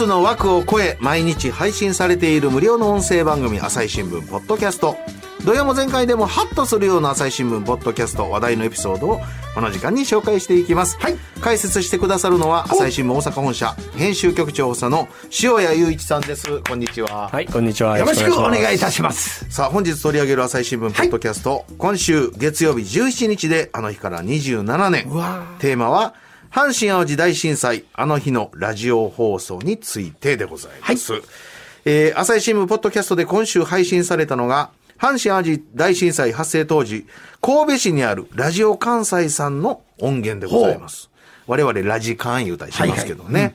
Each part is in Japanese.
スの枠を超え毎日配信されている無料の音声番組朝日新聞ポッドキャスト。土曜も前回でもハッとするような朝日新聞ポッドキャスト話題のエピソードをこの時間に紹介していきます、はい。解説してくださるのは朝日新聞大阪本社編集局長補佐の塩谷雄一さんです。こんにちは、はい、こんにちは。よろしくお願いいしたします。さあ本日取り上げる朝日新聞ポッドキャスト、今週月曜日17日であの日から27年。うわテーマは阪神淡路大震災あの日のラジオ放送についてでございます、えー朝日新聞ポッドキャストで今週配信されたのが阪神淡路大震災発生当時神戸市にあるラジオ関西さんの音源でございます。我々ラジカン言うたりしますけどね、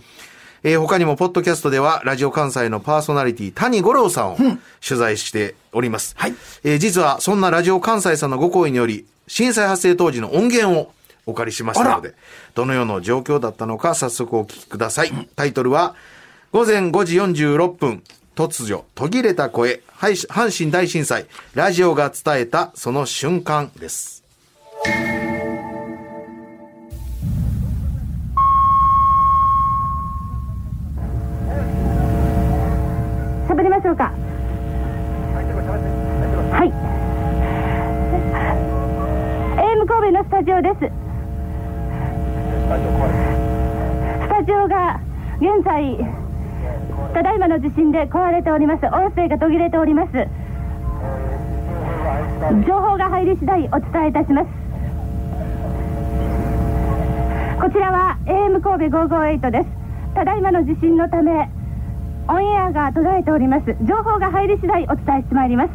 えー他にも、ポッドキャストでは、ラジオ関西のパーソナリティ、谷五郎さんを取材しております。はい。えー実は、そんなラジオ関西さんのご好意により、震災発生当時の音源をお借りしましたので、どのような状況だったのか、早速お聞きください。タイトルは、午前5時46分、突如、途切れた声、はい阪神大震災、ラジオが伝えたその瞬間です。の地震で壊れております。音声が途切れております。情報が入り次第お伝えいたします。こちらは AM 神戸558です。ただいまの地震のためオンエアが途絶えております情報が入り次第お伝えしてまいります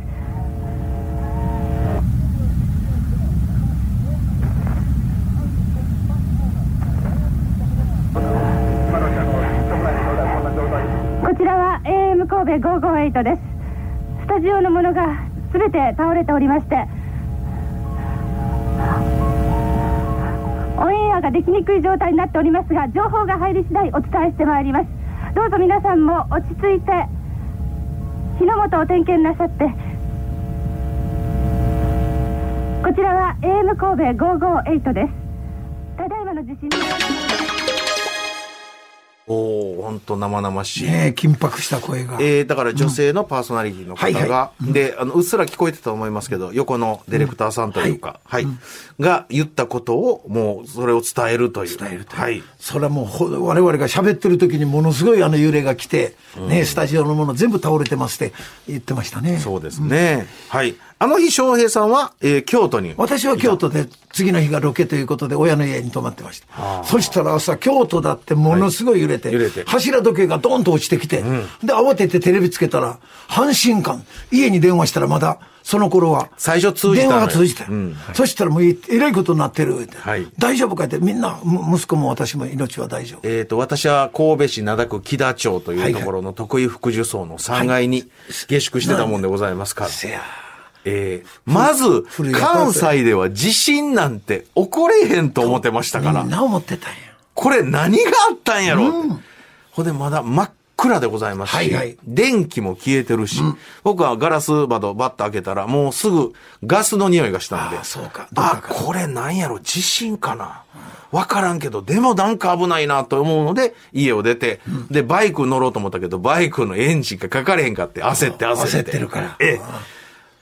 こちらは AM 神戸558です。スタジオのものが全て倒れておりましてオンエアができにくい状態になっておりますが情報が入り次第お伝えしてまいります。どうぞ皆さんも落ち着いて火の元を点検なさってこちらは AM 神戸558です。ただいまの地震おー、ほんと生々しい。ねえ緊迫した声が、えー、だから女性のパーソナリティの方が、はいはで、あの、うっすら聞こえてたと思いますけど、横のディレクターさんというか、はい、が言ったことを、もう、それを伝えるという。伝えるというはい。それはもうほ我々が喋ってる時にものすごいあの揺れが来て、ね、スタジオのもの全部倒れてますって言ってましたね。そうですね。はい。あの日、翔平さんは、えー京都に。私は京都で次の日がロケということで親の家に泊まってました。そしたら朝京都だってものすごい揺れて、はい揺れて柱時計がドーンと落ちてきて、で慌ててテレビつけたら阪神間、家に電話したらまだその頃は。最初通じた電話が通じたよ、うんそしたらもうええらいことになってるって、はい大丈夫かってみんな、む息子も私も命は大丈夫。えっ、と、私は神戸市灘区木田町というところの得意福寿荘の3階に下宿してたもんでございますから。せや。えーまず関西では地震なんて起これへんと思ってましたから。みん。な思ってたんや。これ何があったんやろって、ほんでまだ真っ暗でございますし、はいはい。電気も消えてるし、僕はガラス窓バッと開けたらもうすぐガスの匂いがしたんで、ああそうか。かあ、これなんやろ地震かな。わからんけど、でもなんか危ないなと思うので、家を出て、で、バイク乗ろうと思ったけど、バイクのエンジンがかかれへんかって、焦って焦って。焦ってるから。ええ。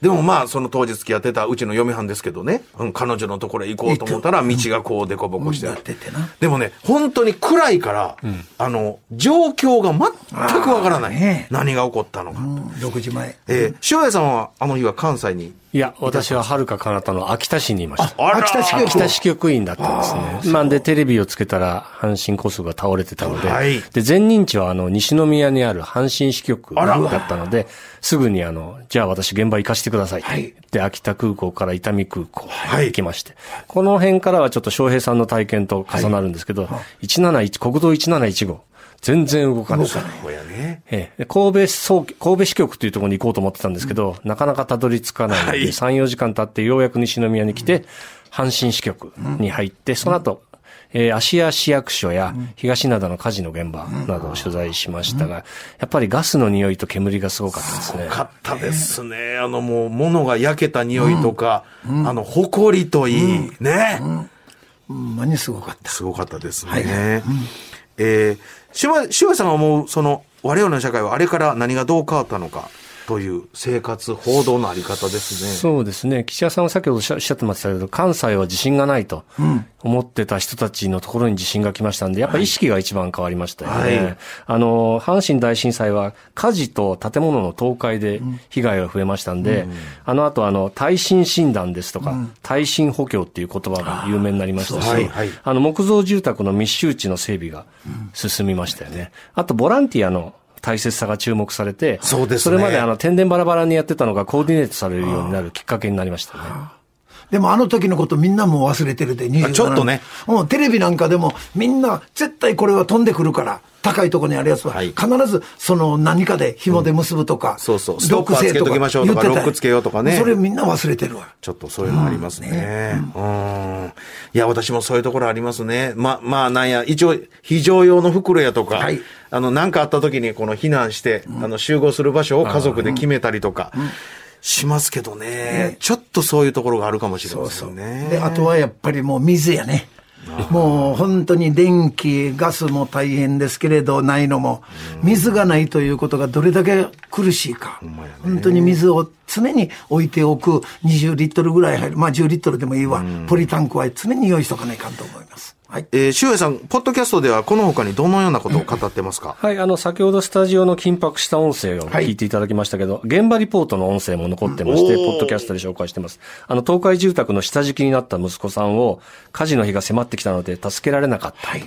でもまあ、その当日付き合ってたうちの嫁はんですけどね、うん、彼女のところへ行こうと思ったら、道がこう凸凹してある。うん。なっててなでもね、本当に暗いから、あの、状況が全くわからない。何が起こったのか。うん、6時前。えー塩谷さんはあの日は関西に？いや、私は遥か彼方の秋田市にいました。秋田支局。秋田支局員だったんですね。なんで、テレビをつけたら、阪神高速が倒れてたので、はい。で、前任地は、あの、西宮にある阪神支局だったので、すぐに、あの、じゃあ私現場行かせてください。はい。で、秋田空港から伊丹空港はい。行きまして、この辺からはちょっと翔平さんの体験と重なるんですけど、171、国道1715、全然動かない。こやね。ええ、で神戸総、神戸支局というところに行こうと思ってたんですけど、なかなかたどり着かないので、はい3、4時間経ってようやく西宮に来て、阪神支局に入って、その後、えー芦屋市役所や東灘の火事の現場などを取材しましたが、やっぱりガスの匂いと煙がすごかったですね。かったですね。あのもう、物が焼けた匂いとか、あの、埃といい、ね。ほんまにすごかった。すごかったですね。えー、しま、しわさんが思う、その、我々の社会はあれから何がどう変わったのか、という生活、報道のあり方ですね。そうですね。岸田さんは先ほどおっしゃおってましたけど、関西は地震がないと思ってた人たちのところに地震が来ましたんで、やっぱり意識が一番変わりましたよね。はい。あの、阪神大震災は火事と建物の倒壊で被害が増えましたんで、あの後あの、耐震診断ですとか、耐震補強っていう言葉が有名になりましたし、はいはい。あの、木造住宅の密集地の整備が進みましたよね。あと、ボランティアの大切さが注目されて、そうですねれまであの、天然バラバラにやってたのがコーディネートされるようになるきっかけになりましたね。でもあの時のことみんなもう忘れてるで、27ちょっとね。うん、テレビなんかでもみんな絶対これは飛んでくるから、高いところにあるやつは、はい。必ずその何かで紐で結ぶとか、そうそう。ストッパーつけときましょうとかロックつけようとかね。それみんな忘れてるわ。ちょっとそういうのありますね。うん。いや、私もそういうところありますね。ま、まあ、なんや、一応、非常用の袋やとか、はい。あの、なんかあった時に、この避難して、あの、集合する場所を家族で決めたりとか、しますけどね、ちょっとそういうところがあるかもしれませんね。で、あとはやっぱりもう水やね。もう本当に電気、ガスも大変ですけれど、ないのも、水がないということがどれだけ苦しいか。本当に水を常に置いておく20リットルぐらい入る。まあ10リットルでもいいわ。ポリタンクは常に用意しとかないかんと思います。はい。えー、周平さん、ポッドキャストではこの他にどのようなことを語ってますか？はい、あの、先ほどスタジオの緊迫した音声を聞いていただきましたけど、現場リポートの音声も残ってまして、ポッドキャストで紹介してます。あの、倒壊住宅の下敷きになった息子さんを、火事の日が迫ってきたので、助けられなかったと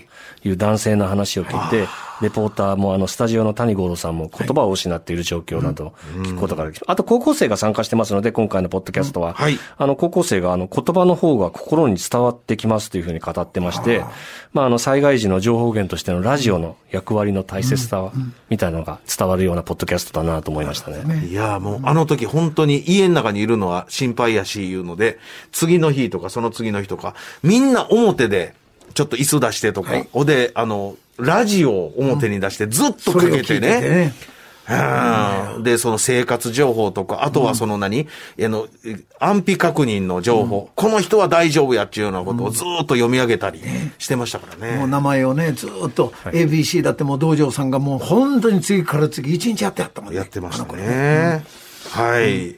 いう男性の話を聞いて、レポーターも、あの、スタジオの谷五郎さんも言葉を失っている状況などを聞くことができる。あと、高校生が参加してますので、今回のポッドキャストは、はい。あの、高校生が、あの、言葉の方が心に伝わってきますというふうに語ってまして、まあ、あの、災害時の情報源としてのラジオの役割の大切さみたいなのが伝わるようなポッドキャストだなと思いましたね。いや、もう、あの時本当に家の中にいるのは心配やし、いうので、次の日とかその次の日とか、みんな表で、ちょっと椅子出してとか、おで、あの、ラジオを表に出してずっとかけてね。で、その生活情報とか、あとはその何、あの、安否確認の情報、この人は大丈夫やっていうようなことをずーっと読み上げたりしてましたからね。もう名前をね、ずーっと ABC だってもう道場さんがもう本当に次から次一日やってやったもんね。やってましたね。はい。い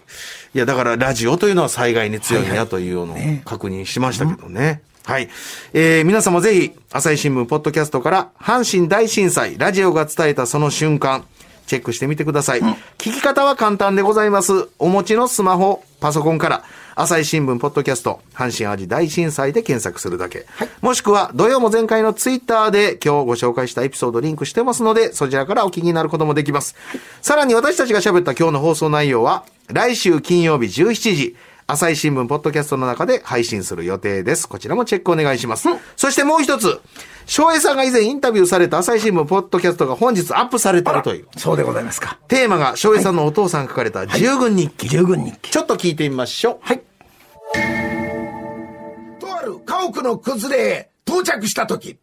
や、だからラジオというのは災害に強いんやというのをね。確認しましたけどね。はい。えー、皆様ぜひ、朝日新聞ポッドキャストから、阪神大震災、ラジオが伝えたその瞬間、チェックしてみてください。聞き方は簡単でございます。お持ちのスマホ、パソコンから、朝日新聞ポッドキャスト、阪神淡路大震災で検索するだけ。もしくは、土曜も前回のツイッターで今日ご紹介したエピソードリンクしてますので、そちらからお聞きになることもできます。さらに私たちが喋った今日の放送内容は、来週金曜日17時、朝日新聞ポッドキャストの中で配信する予定です。こちらもチェックお願いします。そしてもう一つ、翔平さんが以前インタビューされた朝日新聞ポッドキャストが本日アップされてるという。そうでございますか。テーマが翔平さんのお父さんが書かれた従軍日記。従軍日記。ちょっと聞いてみましょう。はい。とある家屋の崩れへ到着した時、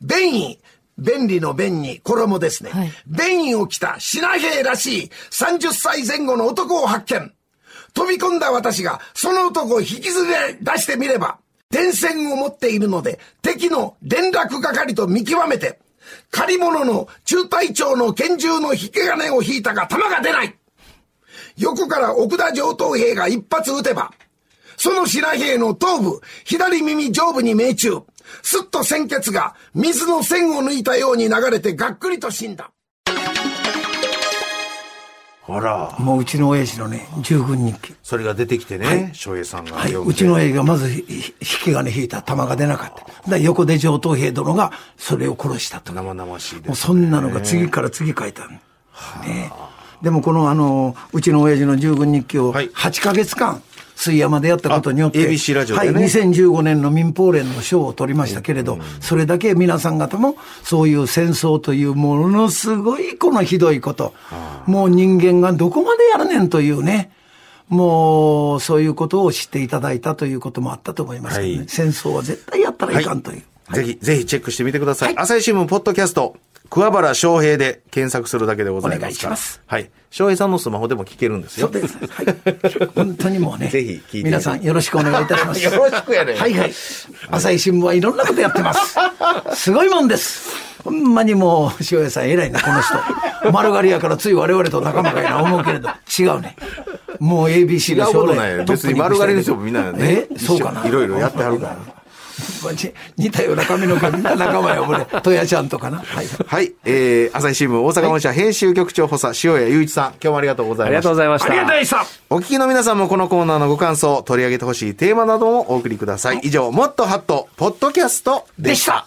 便意、便利の便に衣ですね。はい便意を着た品兵らしい30歳前後の男を発見。飛び込んだ私がその男を引きずり出してみれば、電線を持っているので敵の連絡係と見極めて、借り物の中隊長の拳銃の引き金を引いたが弾が出ない。横から奥田上等兵が一発撃てば、その白兵の頭部、左耳上部に命中。すっと鮮血が水の線を抜いたように流れてがっくりと死んだ。あら。もううちの親父のね、従軍日記。それが出てきてね、翔平さんがはい。うちの親父がまず引き金引いた弾が出なかった。で横で上等兵殿がそれを殺したと。生々しいです、もうそんなのが次から次書いたの。ねでもこのあの、うちの親父の従軍日記をはい8ヶ月間、水山でやったことによって、あ ABC ラジオでね。はい、2015年の民放連の賞を取りましたけれど、それだけ皆さん方も、そういう戦争というものすごいこのひどいこと、もう人間がどこまでやるねんというね、もうそういうことを知っていただいたということもあったと思いますけどね、はい。戦争は絶対やったらいかんという。ぜひ、ぜひチェックしてみてください。朝日新聞ポッドキャスト、桑原翔平で検索するだけでございますから。お願いしますはい。翔平さんのスマホでも聞けるんですよ。そうです。はい。本当にもうね。ぜひ聞いて皆さんよろしくお願いいたします。よろしくやねはいはい。朝日新聞はいろんなことやってます。すごいもんです。ほんまにもう、塩谷さん偉いな、この人。丸刈りやからつい我々と仲間かいな思うけれど、違うね。もう ABC 違うこの将来とないよ。別に丸刈りの人もみんなね。えそうかないろいろやってはるから。ま似たような髪の毛みんな仲間よ、俺。とやちゃんとかな。はい。はい。えー、朝日新聞大阪本社編集局長補佐、塩谷雄一さん、今日もありがとうございました。ありがとうございました。ありがとうございました。お聞きの皆さんもこのコーナーのご感想、取り上げてほしいテーマなどもお送りください。以上、もっとハット、ポッドキャストでした。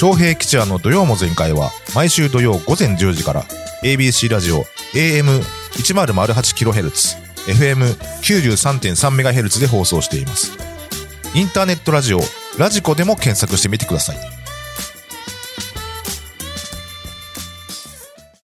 昌平吉也の土曜も全開は毎週土曜午前10時から ABC ラジオ AM1008kHz FM93.3MHz で放送していますインターネットラジオラジコでも検索してみてください。